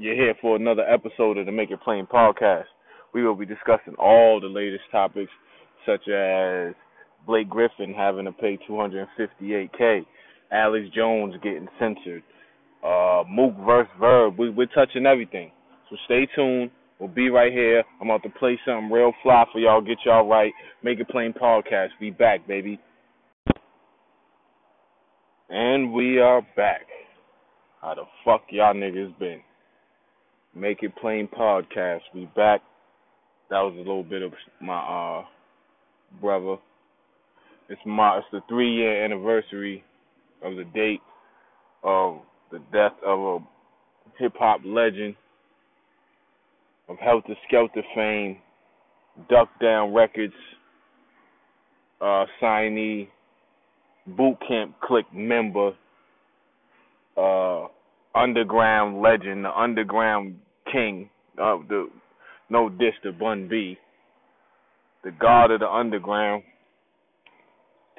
You're here for another episode of the Make It Plain podcast. We will be discussing all the latest topics, such as Blake Griffin having to pay 258k, Alex Jones getting censored, uh, Mook versus Verb. We, we're touching everything. So stay tuned. We'll be right here. I'm about to play something real fly for y'all. Get y'all right. Make It Plain podcast. Be back, baby. And we are back. How the fuck y'all niggas been? Make It Plain podcast. We back. That was a little bit of my uh brother. It's my it's the three year anniversary of the date of the death of a hip hop legend of Heltah Skeltah fame, Duck Down Records, uh, signee, Boot Camp Clik member, uh, underground legend, the underground king of the no diss to Bun B, the god of the underground,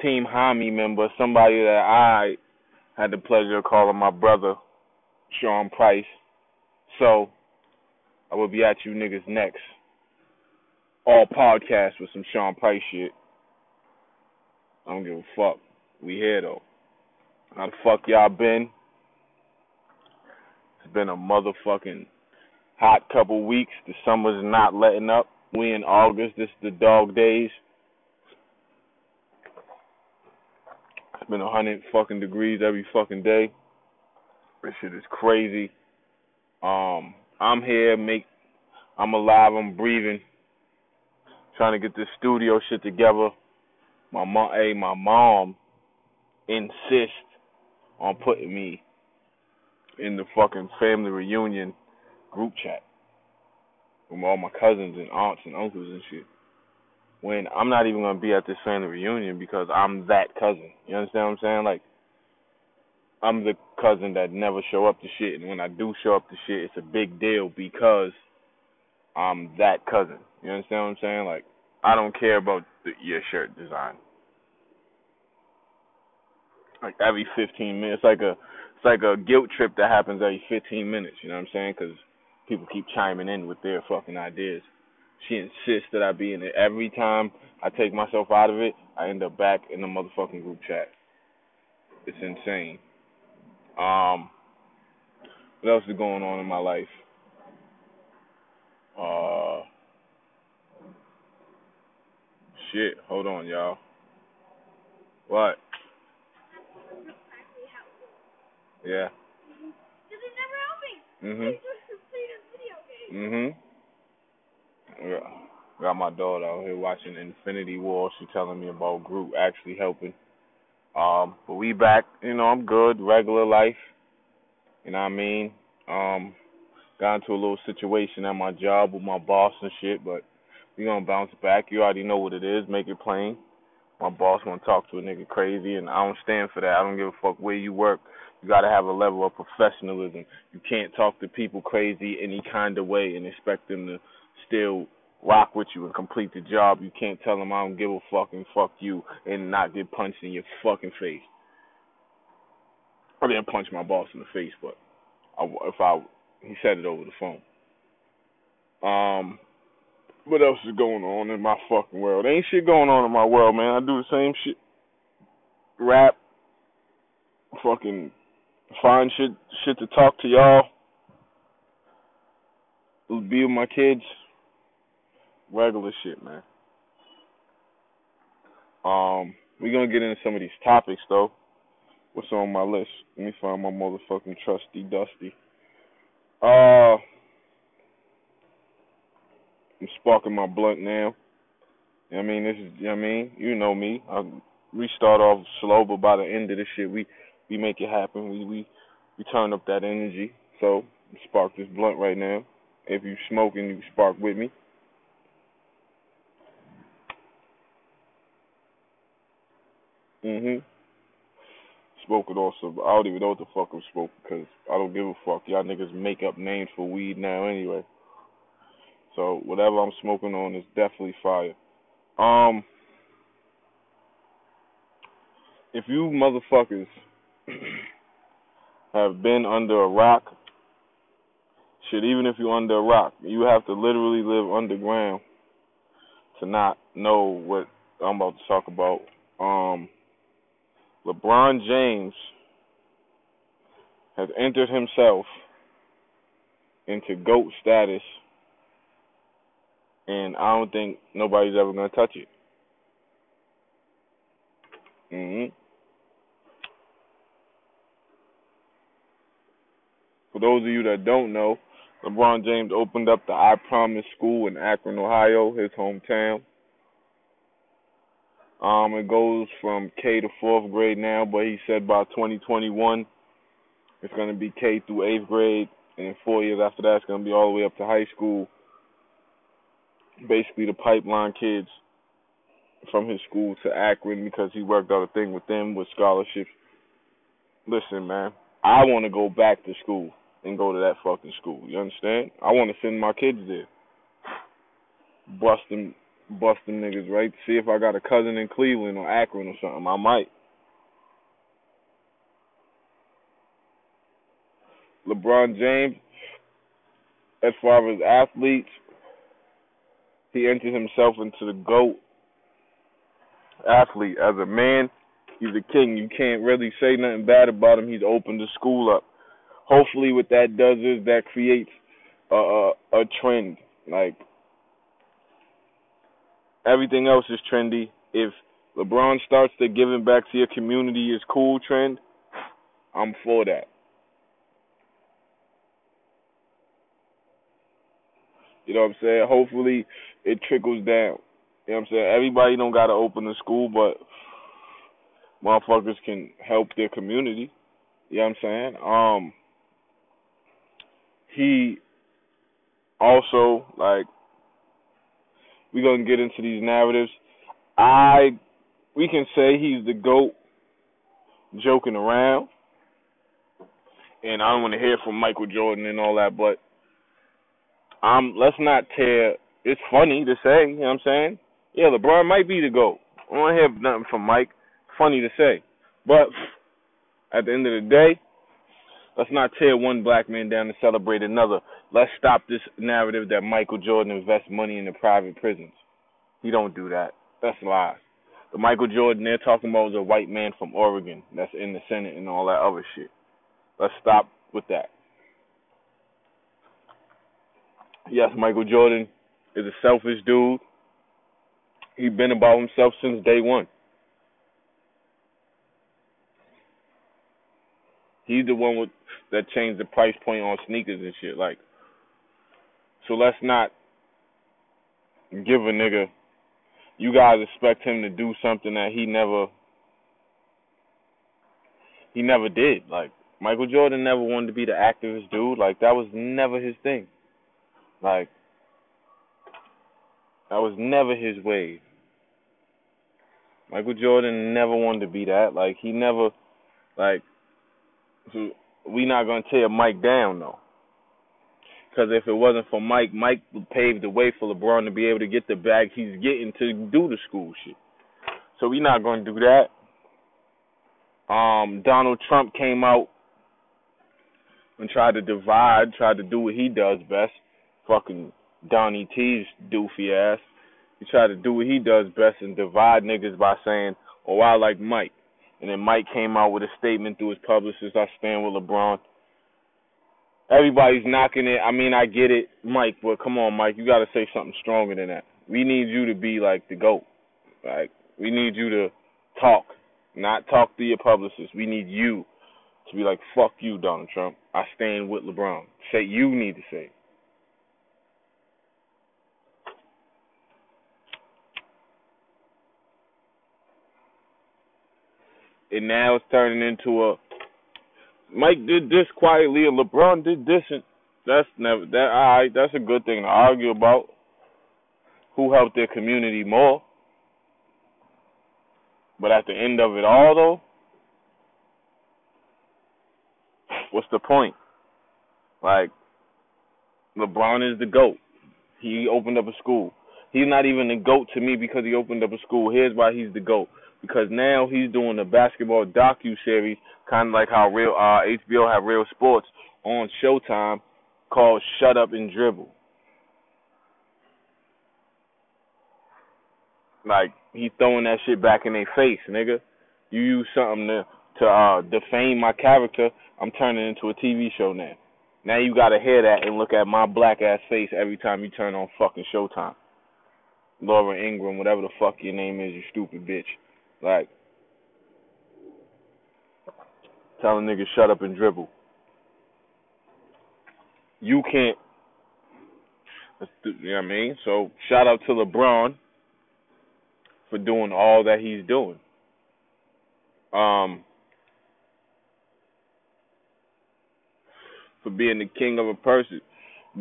Team Hami member, somebody that I had the pleasure of calling my brother, Sean Price. So I will be at you niggas next. All podcasts with some Sean Price shit. I don't give a fuck. We here though. How the fuck y'all been? It's been a motherfucking hot couple weeks. The summer's not letting up. We in August. This is the dog days. It's been a hundred fucking degrees every fucking day. This shit is crazy. Um, I'm here, make I'm alive, I'm breathing. Trying to get this studio shit together. My mom hey, my mom insists on putting me in the fucking family reunion group chat with all my cousins and aunts and uncles and shit. When I'm not even gonna be at this family reunion because I'm that cousin. You understand what I'm saying? Like I'm the cousin that never show up to shit, and when I do show up to shit, it's a big deal because I'm that cousin. You understand what I'm saying? Like I don't care about the, your shirt design. Like every 15 minutes, like a it's like a guilt trip that happens every 15 minutes. You know what I'm saying? Because people keep chiming in with their fucking ideas. She insists that I be in it every time I take myself out of it. I end up back in the motherfucking group chat. It's insane. Um, what else is going on in my life? Uh, shit. Hold on, y'all. What? Yeah. Because it never helped me. Mhm. Mhm. Yeah. Got my daughter out here watching Infinity War. She telling me about Groot actually helping. Um, but we back. You know, I'm good. Regular life. You know what I mean? Um, got into a little situation at my job with my boss and shit, but we gonna bounce back. You already know what it is. Make it plain. My boss wanna talk to a nigga crazy, and I don't stand for that. I don't give a fuck where you work. You gotta have a level of professionalism. You can't talk to people crazy any kind of way and expect them to still rock with you and complete the job. You can't tell them I don't give a fuck and fuck you and not get punched in your fucking face. I didn't punch my boss in the face, but I, if I he said it over the phone. Um, what else is going on in my fucking world? Ain't shit going on in my world, man. I do the same shit. Rap, fucking find shit shit to talk to y'all. Be with my kids. Regular shit, man. Um, we're gonna get into some of these topics though. What's on my list? Let me find my motherfucking trusty dusty. Uh I'm sparking my blunt now. I mean, this is I mean, you know me. I, we start off slow, but by the end of this shit, we we make it happen. We we we turn up that energy. So spark this blunt right now. If you smoking, you spark with me. Mhm. Smoke it also. I don't even know what the fuck I'm smoking because I don't give a fuck. Y'all niggas make up names for weed now anyway. So whatever I'm smoking on is definitely fire. Um, if you motherfuckers have been under a rock, Shit, even if you're under a rock, you have to literally live underground to not know what I'm about to talk about. Um, LeBron James has entered himself into GOAT status, and I don't think nobody's ever going to touch it. hmm For those of you that don't know, LeBron James opened up the I Promise School in Akron, Ohio, his hometown. Um, it goes from K to fourth grade now, but he said by 2021 it's going to be K through eighth grade, and four years after that, it's going to be all the way up to high school. Basically, the pipeline kids from his school to Akron because he worked out a thing with them with scholarships. Listen, man, I want to go back to school and go to that fucking school. You understand? I want to send my kids there. Bust them, bust them niggas, right? See if I got a cousin in Cleveland or Akron or something. I might. LeBron James, as far as athletes, he entered himself into the GOAT athlete. As a man, he's a king. You can't really say nothing bad about him. He's opened the school up. Hopefully, what that does is that creates a, a, a trend. Like, everything else is trendy. If LeBron starts the giving back to your community is cool trend, I'm for that. You know what I'm saying? Hopefully it trickles down. You know what I'm saying? Everybody don't gotta open the school, but motherfuckers can help their community. You know what I'm saying? Um he also like we're gonna get into these narratives. I we can say he's the GOAT joking around. And I don't want to hear from Michael Jordan and all that, but um, let's not tear. It's funny to say, you know what I'm saying? Yeah, LeBron might be the GOAT. I don't hear nothing from Mike. Funny to say. But at the end of the day, let's not tear one black man down to celebrate another. Let's stop this narrative that Michael Jordan invests money in the private prisons. He don't do that. That's lies. The Michael Jordan they're talking about is a white man from Oregon that's in the Senate and all that other shit. Let's stop with that. Yes, Michael Jordan is a selfish dude. He's been about himself since day one. He's the one with that changed the price point on sneakers and shit. Like, so let's not give a nigga. You guys expect him to do something that he never, he never did. Like Michael Jordan never wanted to be the activist dude. Like that was never his thing. Like that was never his wave. Michael Jordan never wanted to be that. Like he never, like, so we not gonna tear Mike down though. Because if it wasn't for Mike, Mike paved the way for LeBron to be able to get the bag he's getting to do the school shit. So we not gonna do that. Um, Donald Trump came out and tried to divide, tried to do what he does best fucking Donnie T's doofy ass. He tried to do what he does best and divide niggas by saying, "Oh, I like Mike," and then Mike came out with a statement through his publicist, "I stand with LeBron." Everybody's knocking it. I mean, I get it, Mike, but come on, Mike, you got to say something stronger than that. We need you to be like the goat. Like we need you to talk, not talk to your publicist. We need you to be like, "Fuck you, Donald Trump. I stand with LeBron." Say you need to say. It. And now it's turning into a Mike did this quietly and LeBron did this and that's never that all right, that's a good thing to argue about. Who helped their community more. But at the end of it all though, what's the point? Like LeBron is the GOAT. He opened up a school. He's not even the GOAT to me because he opened up a school. Here's why he's the GOAT because now he's doing a basketball docu series, kind of like how real uh, HBO have real sports on Showtime, called Shut Up and Dribble. Like he's throwing that shit back in their face, nigga. You use something to to uh defame my character, I'm turning into a TV show now. Now you gotta hear that and look at my black ass face every time you turn on fucking Showtime. Laura Ingraham, whatever the fuck your name is, you stupid bitch. Like, tell a nigga shut up and dribble. You can't. You know what I mean? So shout out to LeBron for doing all that he's doing. Um, for being the king of a person.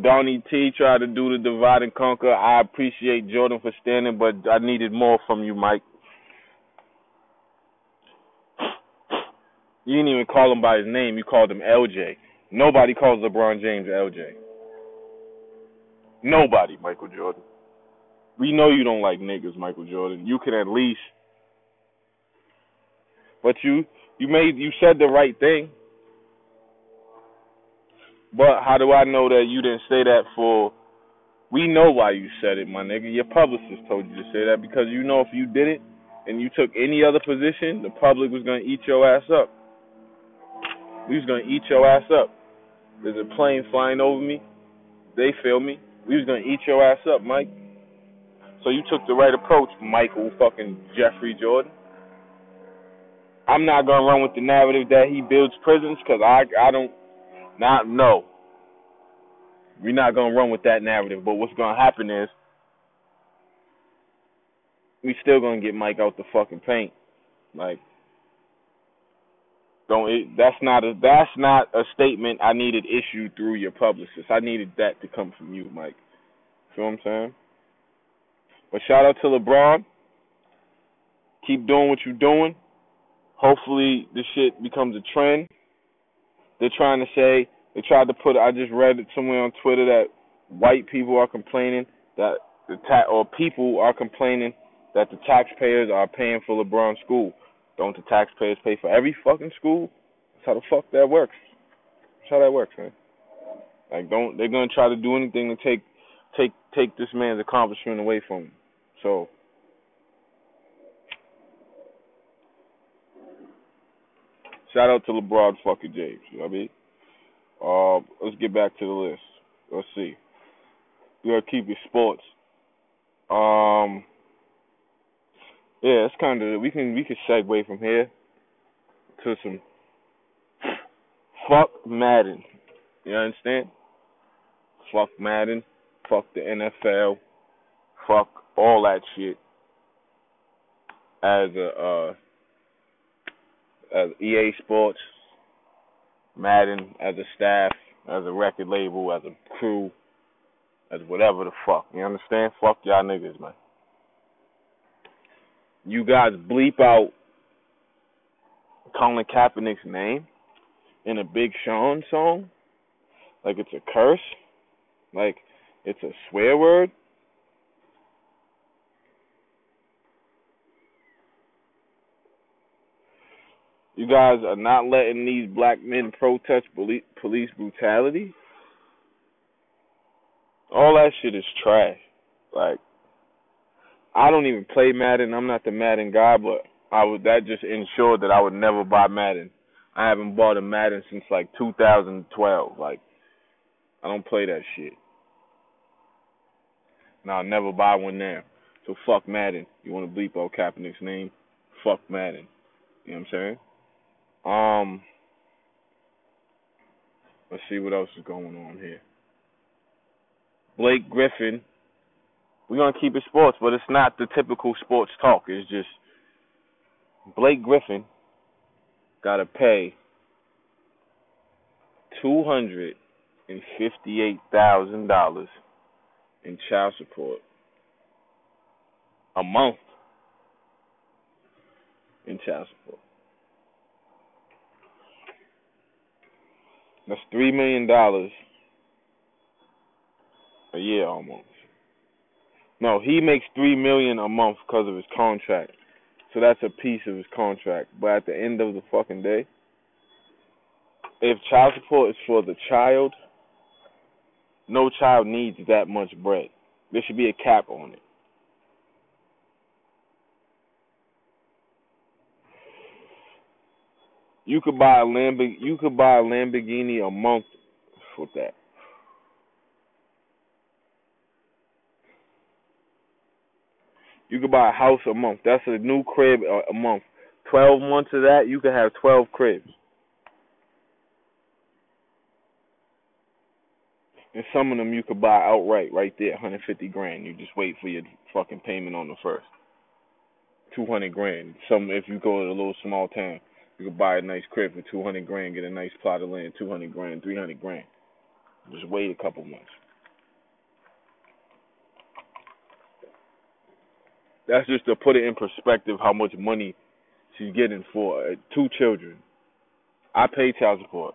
Donnie T tried to do the divide and conquer. I appreciate Jordan for standing, but I needed more from you, Mike. You didn't even call him by his name. You called him LJ. Nobody calls LeBron James LJ. Nobody, Michael Jordan. We know you don't like niggas, Michael Jordan. You can at least but you you made you said the right thing. But how do I know that you didn't say that for? We know why you said it, my nigga. Your publicist told you to say that because you know if you did it and you took any other position, the public was gonna eat your ass up. We was gonna eat your ass up. There's a plane flying over me. They feel me. We was gonna eat your ass up, Mike. So you took the right approach, Michael fucking Jeffrey Jordan. I'm not gonna run with the narrative that he builds prisons because I I don't not no. We're not gonna run with that narrative. But what's gonna happen is we still gonna get Mike out the fucking paint. Like don't it, that's not a that's not a statement I needed issued through your publicist. I needed that to come from you, Mike. You feel what I'm saying? But shout out to LeBron. Keep doing what you're doing. Hopefully this shit becomes a trend. They're trying to say they tried to put. I just read it somewhere on Twitter that white people are complaining that the ta- or people are complaining that the taxpayers are paying for LeBron's school. Don't the taxpayers pay for every fucking school? That's how the fuck that works. That's how that works, man. Like don't they're gonna try to do anything to take take take this man's accomplishment away from him. So Shout out to LeBron fucking James. You know what I mean? Uh, let's get back to the list. Let's see. We gotta keep it sports. Um, yeah, it's kind of we can we can segue from here to some fuck Madden. You understand? Fuck Madden. Fuck the NFL. Fuck all that shit. As a uh as EA Sports, Madden, as a staff, as a record label, as a crew, as whatever the fuck. You understand? Fuck y'all niggas, man. You guys bleep out Colin Kaepernick's name in a Big Sean song like it's a curse, like it's a swear word. You guys are not letting these black men protest police brutality. All that shit is trash. Like, I don't even play Madden. I'm not the Madden guy, but I would that just ensured that I would never buy Madden. I haven't bought a Madden since like 2012. Like, I don't play that shit. And I'll never buy one now. So fuck Madden. You want to bleep out Kaepernick's name? Fuck Madden. You know what I'm saying? Um, let's see what else is going on here. Blake Griffin. We're gonna keep it sports, but it's not the typical sports talk. It's just Blake Griffin got to pay two hundred and fifty-eight thousand dollars in child support a month in child support. That's three million dollars a year almost. No, he makes three million a month because of his contract. So that's a piece of his contract. But at the end of the fucking day, if child support is for the child, no child needs that much bread. There should be a cap on it. You could buy a Lamborghini. You could buy a Lamborghini a month with that. You could buy a house a month. That's a new crib a month. Twelve months of that, you could have twelve cribs. And some of them you could buy outright right there, 150 grand. You just wait for your fucking payment on the first. 200 grand. Some if you go to a little small town, you could buy a nice crib for 200 grand, get a nice plot of land, 200 grand, 300 grand. Just wait a couple months. That's just to put it in perspective how much money she's getting for uh, two children. I pay child support.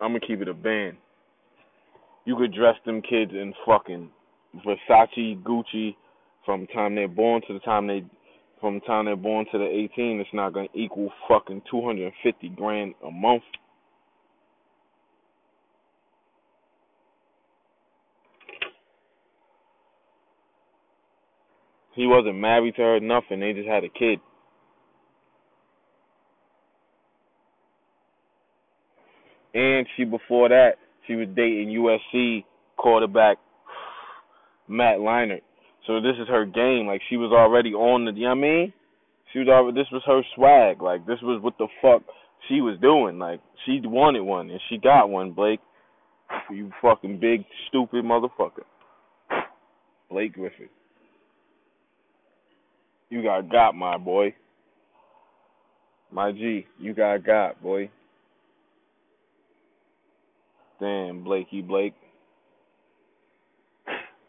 I'm gonna keep it a band. You could dress them kids in fucking Versace, Gucci, from the time they're born to the time they, from the time they're born to the 18. It's not gonna equal fucking 250 grand a month. He wasn't married to her, nothing. They just had a kid. And she before that, she was dating USC quarterback Matt Leinart. So this is her game. Like she was already on the you know what I mean? She was already this was her swag. Like this was what the fuck she was doing. Like she wanted one and she got one, Blake. You fucking big stupid motherfucker. Blake Griffin. You got got my boy. My G, you got got, boy. Damn, Blakey Blake.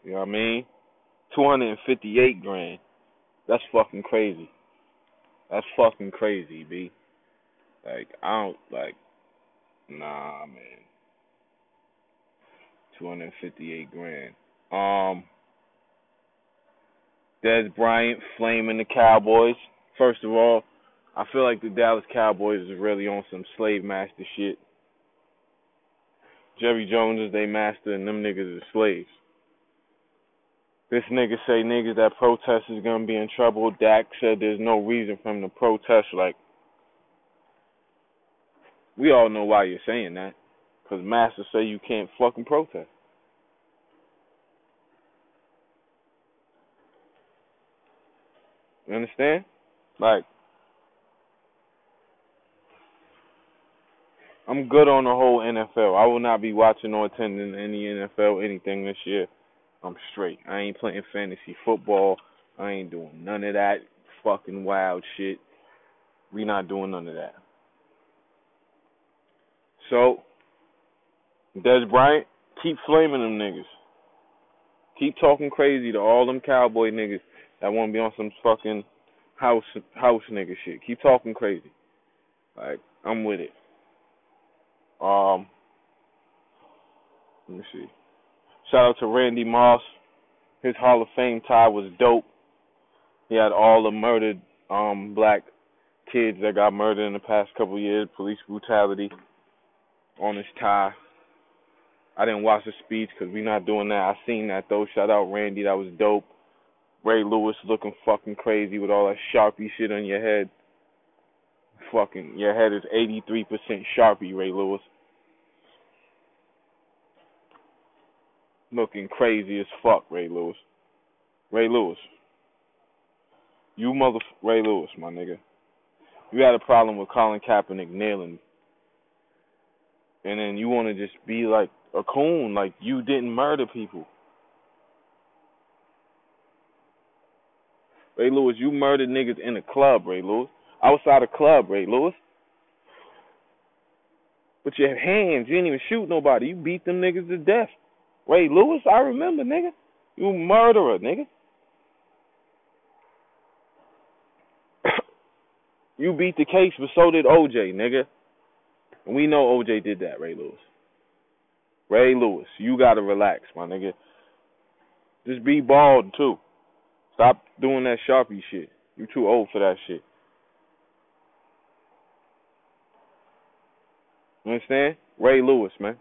You know what I mean? 258 grand. That's fucking crazy. That's fucking crazy, B. Like, I don't, like, nah, man. 258 grand. Um, Dez Bryant flaming the Cowboys. First of all, I feel like the Dallas Cowboys is really on some slave master shit. Jerry Jones is their master and them niggas is slaves. This nigga say niggas that protest is gonna be in trouble. Dak said there's no reason for him to protest. Like, we all know why you're saying that. Cause masters say you can't fucking protest. You understand? Like, I'm good on the whole NFL. I will not be watching or attending any NFL anything this year. I'm straight. I ain't playing fantasy football. I ain't doing none of that fucking wild shit. We not doing none of that. So, Dez Bryant, keep flaming them niggas. Keep talking crazy to all them cowboy niggas that want to be on some fucking house house nigga shit. Keep talking crazy. Like, I'm with it. Um, let me see. Shout out to Randy Moss. His Hall of Fame tie was dope. He had all the murdered um black kids that got murdered in the past couple years, police brutality on his tie. I didn't watch the speech because we're not doing that. I seen that though. Shout out Randy, that was dope. Ray Lewis looking fucking crazy with all that sharpie shit on your head. Fucking, your head is 83% sharpie, Ray Lewis. looking crazy as fuck, Ray Lewis. Ray Lewis. You mother Ray Lewis, my nigga. You had a problem with Colin Kaepernick kneeling. And then you want to just be like a coon, like you didn't murder people. Ray Lewis, you murdered niggas in a club, Ray Lewis. Outside a club, Ray Lewis. With your hands, you didn't even shoot nobody. You beat them niggas to death. Ray Lewis, I remember, nigga. You murderer, nigga. you beat the case, but so did OJ, nigga. And we know OJ did that, Ray Lewis. Ray Lewis, you gotta relax, my nigga. Just be bald too. Stop doing that sharpie shit. You too old for that shit. You understand? Ray Lewis, man.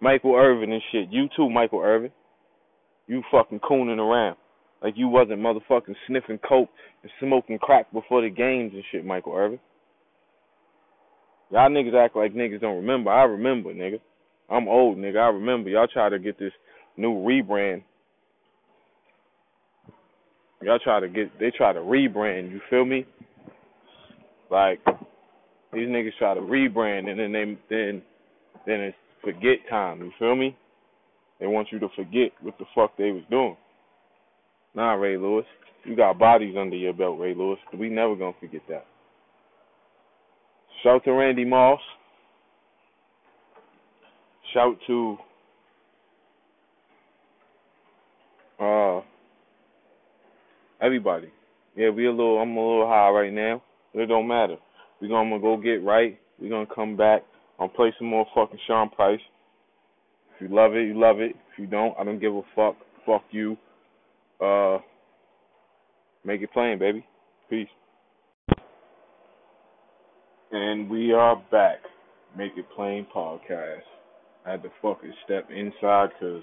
Michael Irvin and shit. You too, Michael Irvin. You fucking cooning around. Like you wasn't motherfucking sniffing coke and smoking crack before the games and shit, Michael Irvin. Y'all niggas act like niggas don't remember. I remember, nigga. I'm old, nigga. I remember. Y'all try to get this new rebrand. Y'all try to get, they try to rebrand, you feel me? Like, these niggas try to rebrand and then they, then, then it's forget time, you feel me? They want you to forget what the fuck they was doing. Nah, Ray Lewis. You got bodies under your belt, Ray Lewis. We never gonna forget that. Shout to Randy Moss. Shout to uh everybody. Yeah, we a little I'm a little high right now. But it don't matter. We gonna go get right. We gonna come back. I'm play some more fucking Sean Price. If you love it, you love it. If you don't, I don't give a fuck. Fuck you. Uh make it plain, baby. Peace. And we are back. Make It Plain podcast. I had to fucking step inside because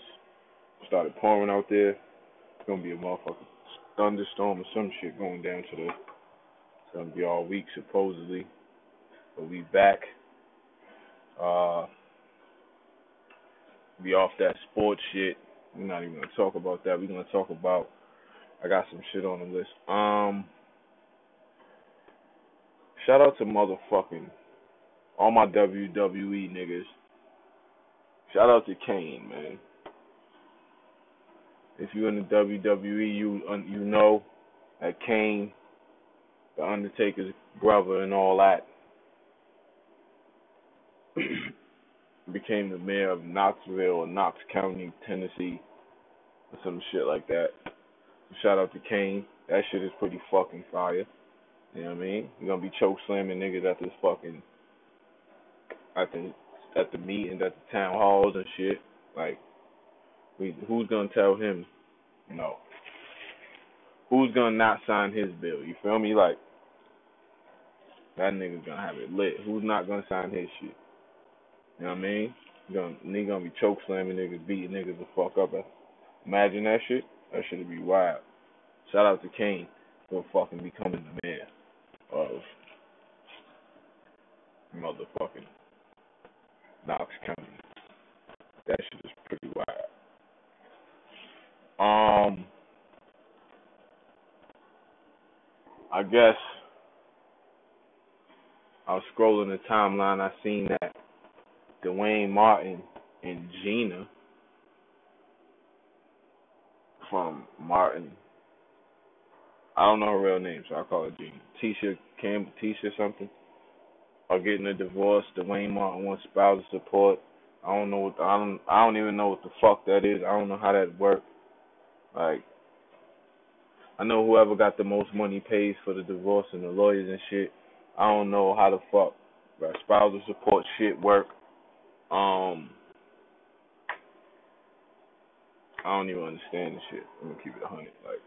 started pouring out there. It's gonna be a motherfucking thunderstorm or some shit going down today. It's gonna be all week supposedly. But we back. Uh be off that sports shit. We're not even gonna talk about that. We're gonna talk about I got some shit on the list. Um Shout out to motherfucking all my WWE niggas. Shout out to Kane, man. If you're in the WWE, you you know that Kane, the Undertaker's brother, and all that, became the mayor of Knoxville or Knox County, Tennessee, or some shit like that. Shout out to Kane. That shit is pretty fucking fire. You know what I mean? You're gonna be choke slamming niggas at this fucking at the at the meetings, at the town halls and shit. Like, who's gonna tell him no? Who's gonna not sign his bill? You feel me? Like, that nigga's gonna have it lit. Who's not gonna sign his shit? You know what I mean? Gonna, nigga gonna be choke slamming niggas, beating niggas the fuck up. Imagine that shit. That shit'd be wild. Shout out to Kane for fucking becoming the mayor of motherfucking Knox County. That shit is pretty wild. Um, I guess I was scrolling the timeline. I seen that Duane Martin and Gina from Martin I don't know her real name, so I call her Jean. Tisha Cam Tisha something. Are getting a divorce. Duane Martin wants spousal support. I don't know what the, I don't I don't even know what the fuck that is. I don't know how that works. Like I know whoever got the most money pays for the divorce and the lawyers and shit. I don't know how the fuck that spousal support shit work. Um I don't even understand the shit. I'm gonna keep it a hundred. Like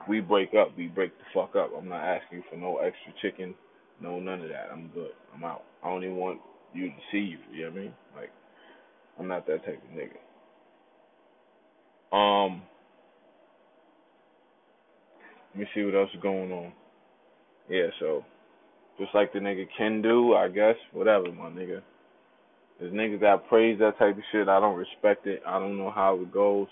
if we break up, we break the fuck up. I'm not asking for no extra chicken, no none of that. I'm good. I'm out. I don't even want you to see you. You know what I mean? Like, I'm not that type of nigga. Um, let me see what else is going on. Yeah, so just like the nigga can do, I guess. Whatever, my nigga. There's niggas that praise that type of shit. I don't respect it. I don't know how it goes.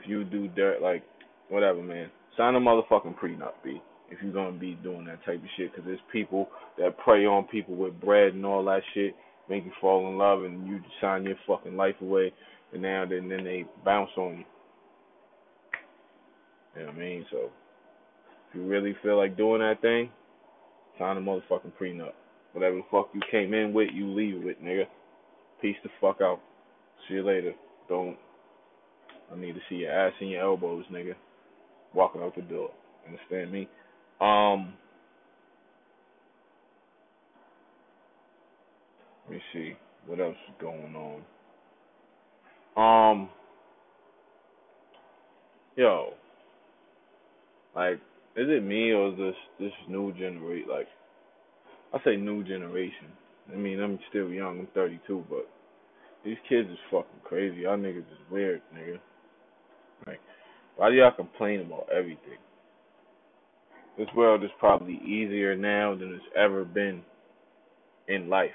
If you do dirt, like, whatever, man. Sign a motherfucking prenup, B. If you're gonna be doing that type of shit, because there's people that prey on people with bread and all that shit, make you fall in love, and you sign your fucking life away, and now then then they bounce on you. You know what I mean? So if you really feel like doing that thing, sign a motherfucking prenup. Whatever the fuck you came in with, you leave with, nigga. Peace the fuck out. See you later. Don't. I need to see your ass and your elbows, nigga walking out the door. Understand me? Um, let me see what else is going on. Um, yo, like, is it me or is this this new generation? Like, I say new generation. I mean, I'm still young. I'm 32, but these kids is fucking crazy. Y'all niggas is weird, nigga. Like, why do y'all complain about everything? This world is probably easier now than it's ever been in life.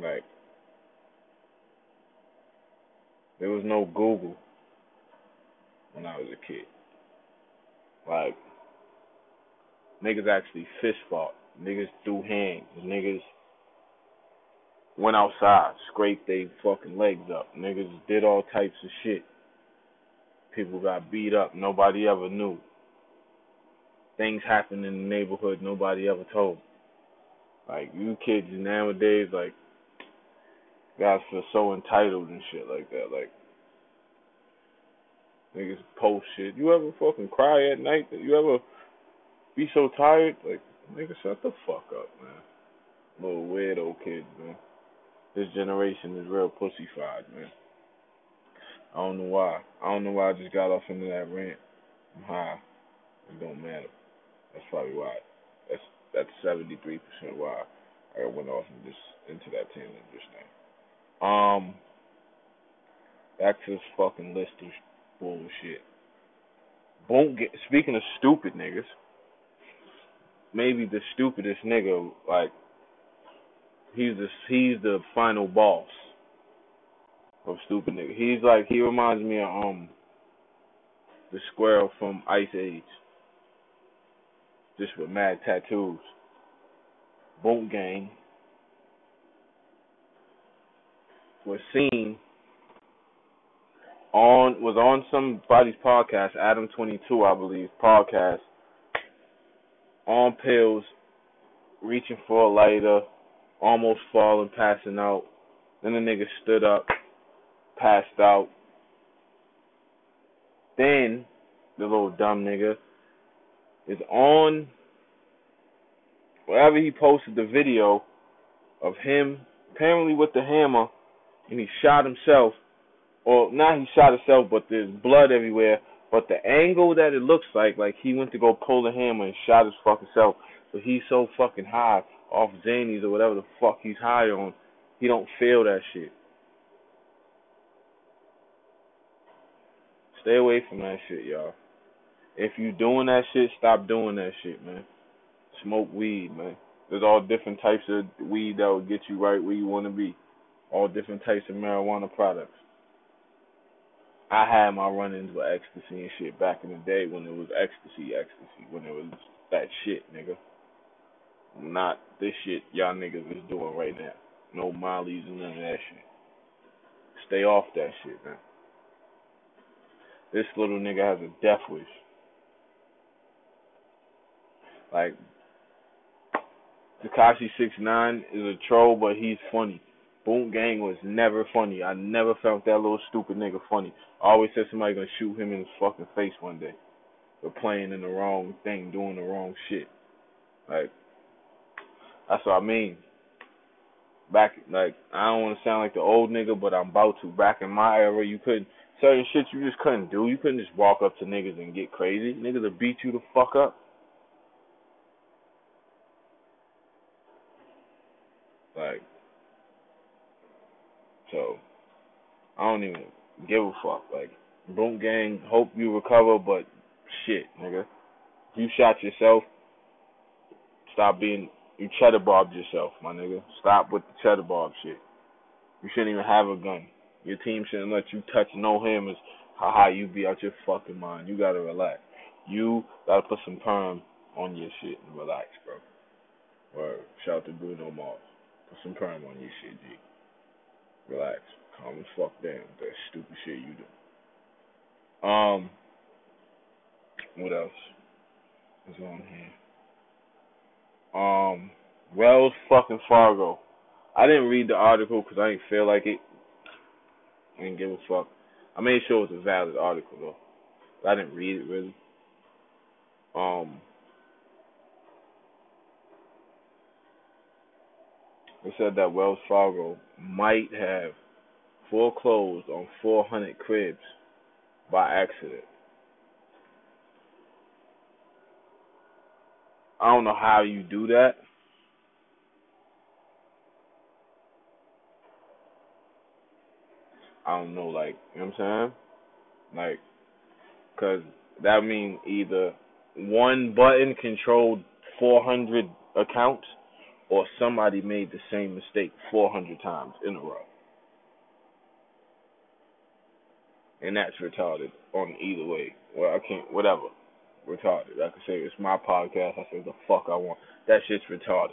Like, there was no Google when I was a kid. Like, niggas actually fist fought. Niggas threw hands. Niggas went outside, scraped their fucking legs up. Niggas did all types of shit. People got beat up. Nobody ever knew. Things happened in the neighborhood nobody ever told. Like you kids nowadays, like guys feel so entitled and shit like that. Like niggas post shit. You ever fucking cry at night? You ever be so tired? Like nigga, shut the fuck up, man. Little weirdo kids, man. This generation is real pussyfied, man. I don't know why. I don't know why I just got off into that rant. I'm high. It don't matter. That's probably why. That's that's seventy three percent why I went off and just into that tangent just now. Um, back to this fucking list of bullshit. Won't get. Speaking of stupid niggas, maybe the stupidest nigga. Like he's the he's the final boss of stupid nigga. He's like he reminds me of um the squirrel from Ice Age. Just with mad tattoos. Boonk Gang was seen on was on somebody's podcast, Adam twenty two I believe, podcast, on pills, reaching for a lighter, almost falling, passing out. Then the nigga stood up, passed out. Then the little dumb nigga is on wherever he posted the video of him apparently with the hammer and he shot himself or not he shot himself but there's blood everywhere but the angle that it looks like like he went to go pull the hammer and shot his fucking self but he's so fucking high off Zanies or whatever the fuck he's high on he don't feel that shit stay away from that shit y'all if you doing that shit, stop doing that shit, man. Smoke weed, man. There's all different types of weed that will get you right where you want to be. All different types of marijuana products. I had my run-ins with ecstasy and shit back in the day when it was ecstasy, ecstasy, when it was that shit, nigga. Not this shit y'all niggas is doing right now. No mollies and none of that shit. Stay off that shit, man. This little nigga has a death wish. Like Tekashi Six Nine is a troll, but he's funny. Boonk Gang was never funny. I never felt that little stupid nigga funny. I always said somebody gonna shoot him in his fucking face one day for playing in the wrong thing, doing the wrong shit. Like that's what I mean. Back like I don't want to sound like the old nigga, but I'm about to. Back in my era, you couldn't certain shit you just couldn't do. You couldn't just walk up to niggas and get crazy. Niggas would beat you the fuck up. Like, so I don't even give a fuck. Like, Boonk Gang, hope you recover, but shit, nigga, you shot yourself. Stop being you cheddar bobbed yourself, my nigga. Stop with the cheddar bob shit. You shouldn't even have a gun. Your team shouldn't let you touch no hammers. How high you be out your fucking mind. You gotta relax. You gotta put some perm on your shit and relax, bro. Or shout out to Bruno Mars. Put some perm on your shit, G. Relax. Calm as fuck down. That stupid shit you do. Um, what else is on here? Um, Wells fucking Fargo. I didn't read the article because I didn't feel like it. I didn't give a fuck. I made sure it was a valid article though. But I didn't read it really. Um, It said that Wells Fargo might have foreclosed on 400 cribs by accident. I don't know how you do that. I don't know, like, you know what I'm saying? Like, because that means either one button controlled 400 accounts or somebody made the same mistake 400 times in a row. And that's retarded on either way. Well, I can't, whatever. Retarded. I can say it's my podcast. I say the fuck I want. That shit's retarded.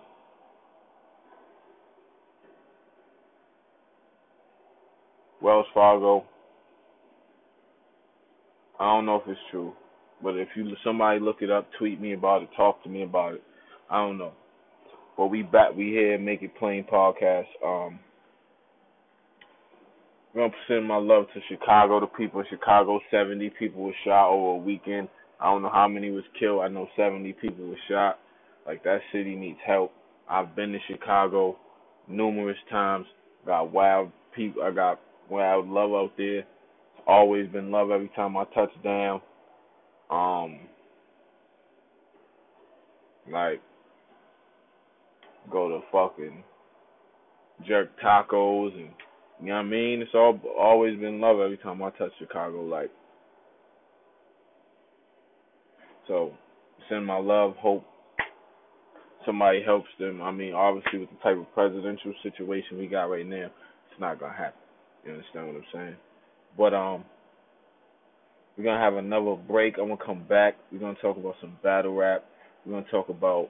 Wells Fargo. I don't know if it's true, but if you somebody look it up, tweet me about it, talk to me about it. I don't know. But we back, we here, make it plain podcast. Um, I'm gonna send my love to Chicago. The people in Chicago, 70 people were shot over a weekend. I don't know how many was killed. I know 70 people were shot. Like that city needs help. I've been to Chicago numerous times. Got wild people. I got wild love out there. always been love every time I touch down. Um, like go to fucking jerk tacos and you know what I mean? It's all always been love every time I touch Chicago. Like so, send my love, hope somebody helps them. I mean, obviously with the type of presidential situation we got right now, it's not gonna happen. You understand what I'm saying? But um, we're gonna have another break. I'm gonna come back. We're gonna talk about some battle rap. We're gonna talk about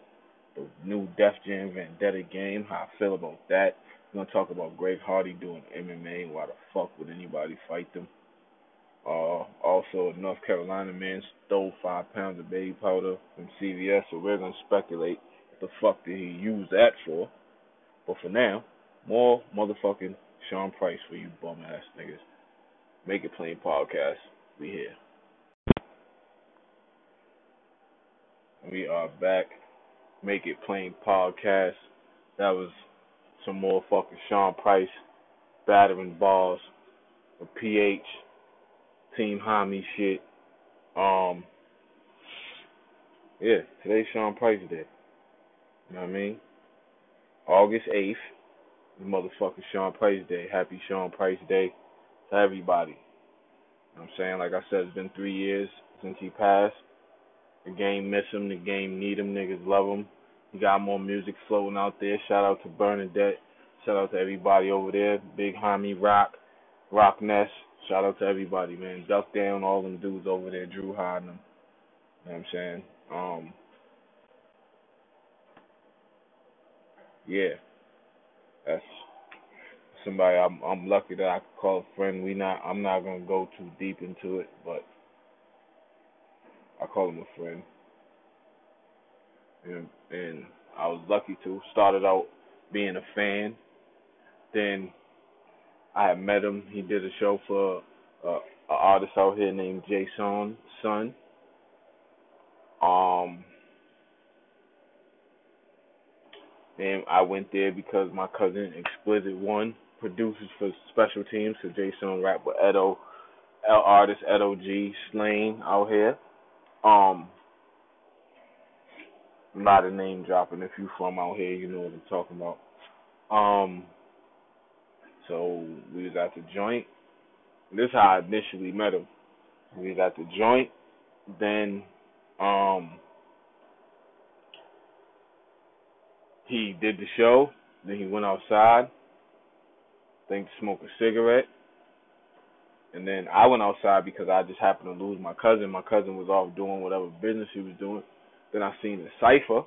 the new Def Jam Vendetta game. How I feel about that. We're gonna talk about Greg Hardy doing MMA. Why the fuck would anybody fight them? Uh, also, a North Carolina man stole five pounds of baby powder from CVS, so we're gonna speculate what the fuck did he use that for. But for now, more motherfucking Sean Price for you bum ass niggas. Make it plain podcast. We here. We are back. Make it plain podcast. That was some more fucking Sean Price battering balls with PH Team Homie shit. Um yeah, today's Sean Price Day. You know what I mean? August eighth, the motherfucking Sean Price Day. Happy Sean Price Day to everybody. You know what I'm saying? Like I said, it's been three years since he passed. The game miss him, the game need him, niggas love him. He got more music floating out there. Shout out to Bernadette. Shout out to everybody over there. Big Homie Rock, Rock Ness. Shout out to everybody, man. Duck down all them dudes over there, Drew hiding. You know what I'm saying? Um Yeah. That's somebody I'm I'm lucky that I could call a friend. We not I'm not gonna go too deep into it, but I call him a friend. And and I was lucky to. Started out being a fan. Then I had met him. He did a show for uh, an artist out here named Jason Sun. Um, and I went there because my cousin Explicit One produces for special teams. So Jason rap with Edo, L artist Edo G Slane out here. Um, a lot of name dropping. If you from out here, you know what I'm talking about. Um, so we was at the joint. This is how I initially met him. We was at the joint. Then, um, he did the show. Then he went outside. Think to smoke a cigarette. And then I went outside because I just happened to lose my cousin. My cousin was off doing whatever business he was doing. Then I seen the cipher.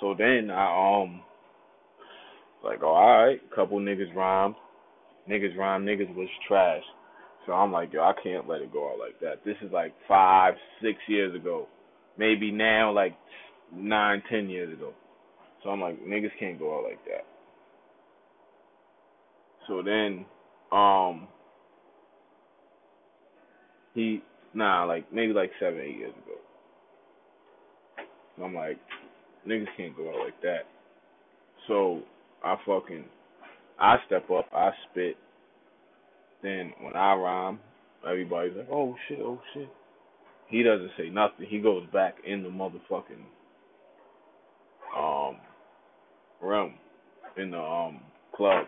So then I um like, oh, all right, couple niggas rhymed. Niggas rhymed, niggas was trash. So I'm like, yo, I can't let it go out like that. This is like five, six years ago. Maybe now like nine, ten years ago. So I'm like, niggas can't go out like that. So then, um, he, nah, like maybe like seven, eight years ago. So I'm like, niggas can't go out like that. So I fucking, I step up, I spit. Then when I rhyme, everybody's like, oh shit, oh shit. he doesn't say nothing. He goes back in the motherfucking um room in the um club.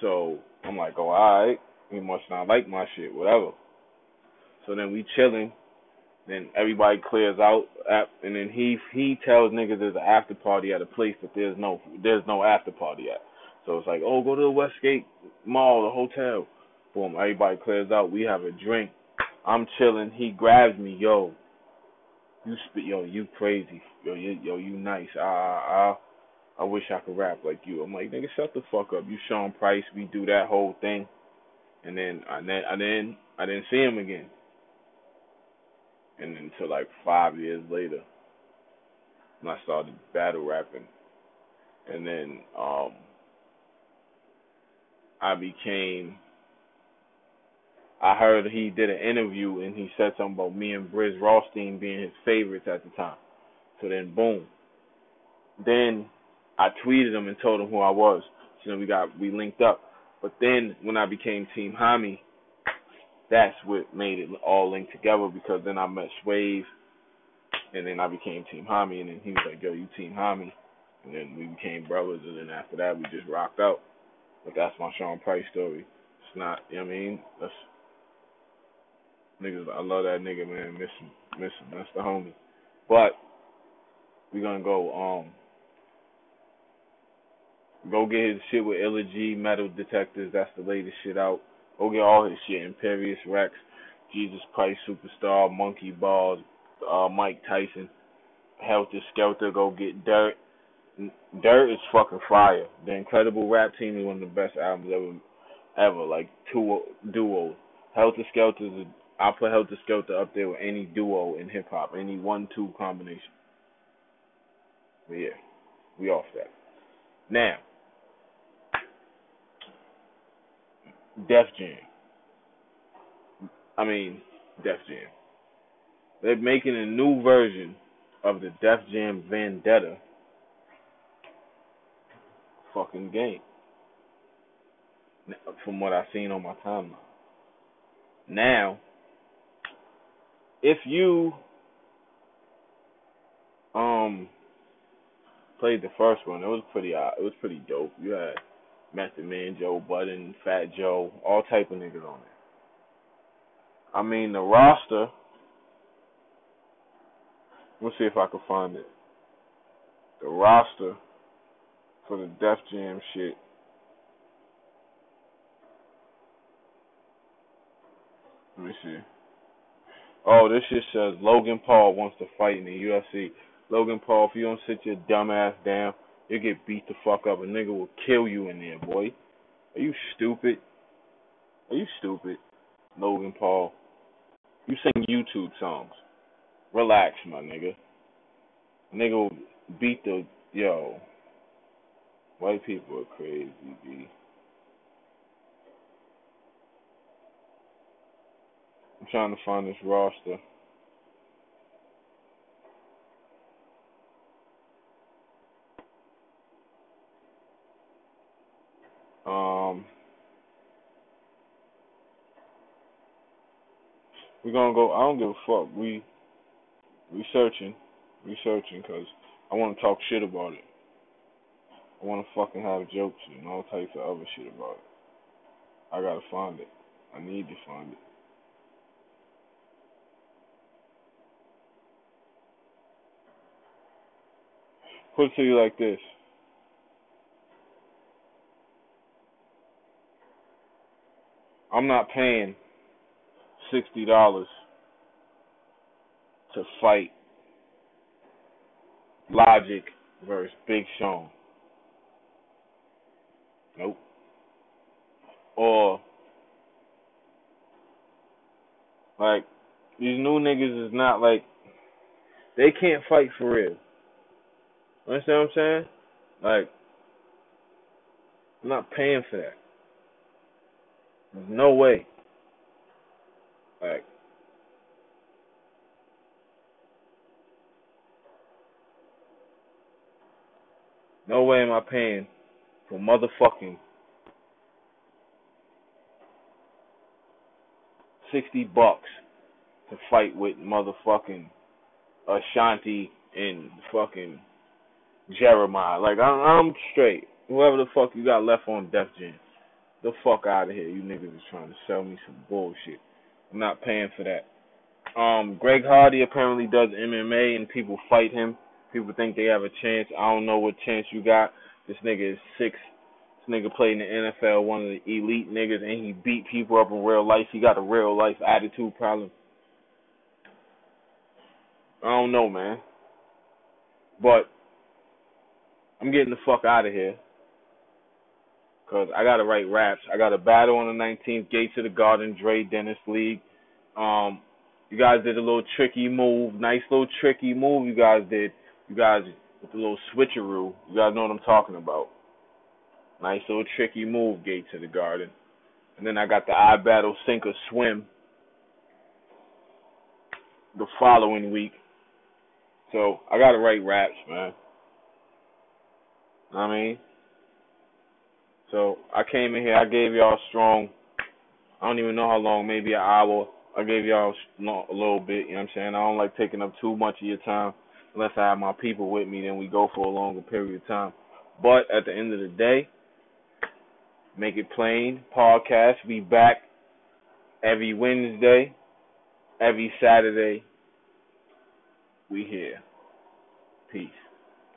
So I'm like, oh alright, he must not like my shit, whatever. So then we chilling, then everybody clears out, and then he he tells niggas there's an after party at a place that there's no there's no after party at. So it's like, oh, go to the Westgate Mall, the hotel. Boom, everybody clears out. We have a drink. I'm chilling. He grabs me, yo. You spit, yo, you crazy, yo, you, yo, you nice. Ah, ah, ah. I wish I could rap like you. I'm like, nigga, shut the fuck up. You Sean Price. We do that whole thing, and then I then I then I didn't see him again. And until like five years later, when I started battle rapping, and then um I became. I heard he did an interview and he said something about me and Brizz Rawsteen being his favorites at the time. So then, boom. Then I tweeted him and told him who I was. So then we got we linked up. But then when I became Team Hami, that's what made it all linked together because then I met Swave and then I became Team Hami and then he was like, Yo, you Team Hami and then we became brothers and then after that we just rocked out. But that's my Sean Price story. It's not you know what I mean? That's niggas I love that nigga man, miss him miss him. That's the homie. But we're gonna go um Go get his shit with Illa Ghee, Metal Detectors. That's the latest shit out. Go get all his shit. Imperious Rex, Jesus Price Supastar, Monkey Balls, uh, Mic Tyson, Heltah Skeltah. Go get Dirt. Dirt is fucking fire. The Incredible Rap Team is one of the best albums ever, ever. Like two duos. Heltah Skeltah is. I put Heltah Skeltah up there with any duo in hip hop, any one-two combination. But yeah, we off that. Now, Def Jam. I mean, Def Jam. They're making a new version of the Def Jam Vendetta fucking game. From what I've seen on my timeline. Now, if you um played the first one, it was pretty uh, it was pretty dope. You had Method Man, Joe Budden, Fat Joe, all type of niggas on there. I mean the roster. Let's see if I can find it. The roster for the Def Jam shit. Let me see. Oh, this shit says Logan Paul wants to fight in the UFC. Logan Paul, if you don't sit your dumb ass down, you get beat the fuck up. A nigga will kill you in there, boy. Are you stupid? Are you stupid? Logan Paul. You sing YouTube songs. Relax, my nigga. Nigga will beat the yo. White people are crazy, B. I'm trying to find this roster. Um, we're gonna go. I don't give a fuck. We researching, researching, cause I want to talk shit about it. I want to fucking have jokes and all types of other shit about it. I gotta find it. I need to find it. Put it to you like this. I'm not paying sixty dollars to fight Logic versus Big Sean. Nope. Or like these new niggas is not like they can't fight for real. Understand what I'm saying? Like I'm not paying for that. There's no way. Like, no way am I paying for motherfucking sixty bucks to fight with motherfucking Ashanti and fucking Jeremih. Like I'm, I'm straight. Whoever the fuck you got left on Def Jam, the fuck out of here. You niggas is trying to sell me some bullshit. I'm not paying for that. Um, Greg Hardy apparently does MMA and people fight him. People think they have a chance. I don't know what chance you got. This nigga is six. This nigga played in the NFL, one of the elite niggas, and he beat people up in real life. He got a real life attitude problem. I don't know, man. But I'm getting the fuck out of here. Cause I gotta write raps. I got a battle on the 19th, Gates of the Garden, Dre Dennis League. Um, you guys did a little tricky move, nice little tricky move. You guys did. You guys with the little switcheroo. You guys know what I'm talking about. Nice little tricky move, Gates of the Garden. And then I got the iBattle Sink or Swim the following week. So I gotta write raps, man. I mean, so I came in here. I gave y'all strong. I don't even know how long, maybe an hour. I gave y'all a little bit. You know what I'm saying? I don't like taking up too much of your time unless I have my people with me. Then we go for a longer period of time. But at the end of the day, make it plain. Podcast be back every Wednesday, every Saturday. We here. Peace.